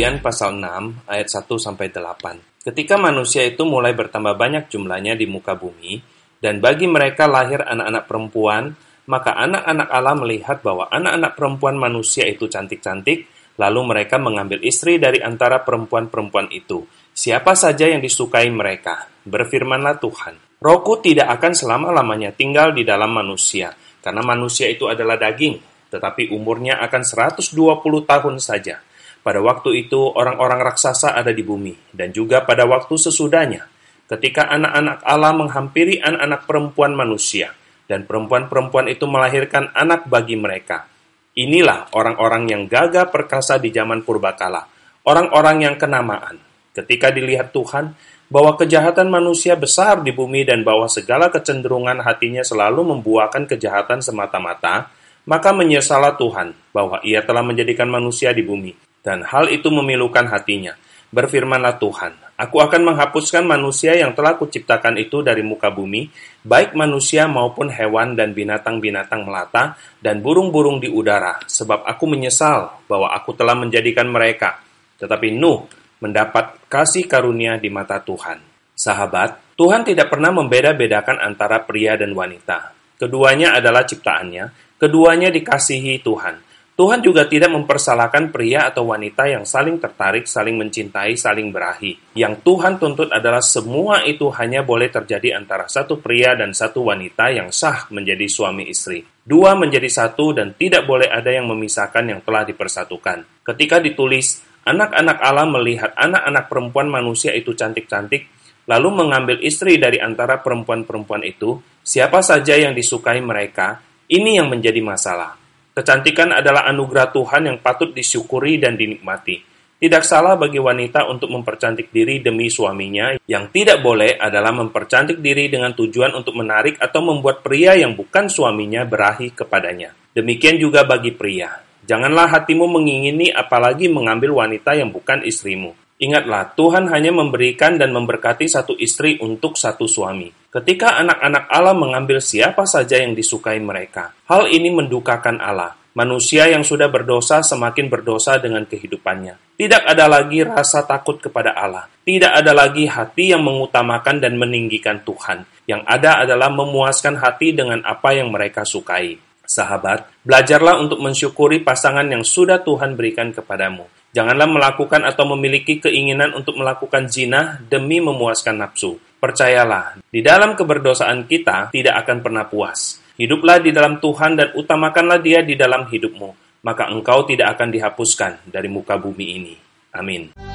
Kejadian pasal 6 ayat 1 sampai 8. Ketika manusia itu mulai bertambah banyak jumlahnya di muka bumi dan bagi mereka lahir anak-anak perempuan, maka anak-anak Allah melihat bahwa anak-anak perempuan manusia itu cantik-cantik, lalu mereka mengambil istri dari antara perempuan-perempuan itu. Siapa saja yang disukai mereka, berfirmanlah Tuhan. Rohku tidak akan selama-lamanya tinggal di dalam manusia, karena manusia itu adalah daging, tetapi umurnya akan 120 tahun saja pada waktu itu orang-orang raksasa ada di bumi, dan juga pada waktu sesudahnya, ketika anak-anak Allah menghampiri anak-anak perempuan manusia, dan perempuan-perempuan itu melahirkan anak bagi mereka. Inilah orang-orang yang gagah perkasa di zaman purbakala, orang-orang yang kenamaan. Ketika dilihat Tuhan, bahwa kejahatan manusia besar di bumi dan bahwa segala kecenderungan hatinya selalu membuahkan kejahatan semata-mata, maka menyesalah Tuhan bahwa ia telah menjadikan manusia di bumi dan hal itu memilukan hatinya. Berfirmanlah Tuhan, Aku akan menghapuskan manusia yang telah kuciptakan itu dari muka bumi, baik manusia maupun hewan dan binatang-binatang melata, dan burung-burung di udara, sebab aku menyesal bahwa aku telah menjadikan mereka. Tetapi Nuh mendapat kasih karunia di mata Tuhan. Sahabat, Tuhan tidak pernah membeda-bedakan antara pria dan wanita. Keduanya adalah ciptaannya, keduanya dikasihi Tuhan. Tuhan juga tidak mempersalahkan pria atau wanita yang saling tertarik, saling mencintai, saling berahi. Yang Tuhan tuntut adalah semua itu hanya boleh terjadi antara satu pria dan satu wanita yang sah menjadi suami istri. Dua menjadi satu dan tidak boleh ada yang memisahkan yang telah dipersatukan. Ketika ditulis, anak-anak Allah melihat anak-anak perempuan manusia itu cantik-cantik, lalu mengambil istri dari antara perempuan-perempuan itu, siapa saja yang disukai mereka, ini yang menjadi masalah. Kecantikan adalah anugerah Tuhan yang patut disyukuri dan dinikmati. Tidak salah bagi wanita untuk mempercantik diri demi suaminya. Yang tidak boleh adalah mempercantik diri dengan tujuan untuk menarik atau membuat pria yang bukan suaminya berahi kepadanya. Demikian juga bagi pria. Janganlah hatimu mengingini apalagi mengambil wanita yang bukan istrimu. Ingatlah, Tuhan hanya memberikan dan memberkati satu istri untuk satu suami. Ketika anak-anak Allah mengambil siapa saja yang disukai mereka, hal ini mendukakan Allah. Manusia yang sudah berdosa semakin berdosa dengan kehidupannya. Tidak ada lagi rasa takut kepada Allah. Tidak ada lagi hati yang mengutamakan dan meninggikan Tuhan. Yang ada adalah memuaskan hati dengan apa yang mereka sukai. Sahabat, belajarlah untuk mensyukuri pasangan yang sudah Tuhan berikan kepadamu Janganlah melakukan atau memiliki keinginan untuk melakukan zina demi memuaskan nafsu. Percayalah, di dalam keberdosaan kita tidak akan pernah puas. Hiduplah di dalam Tuhan dan utamakanlah Dia di dalam hidupmu, maka engkau tidak akan dihapuskan dari muka bumi ini. Amin.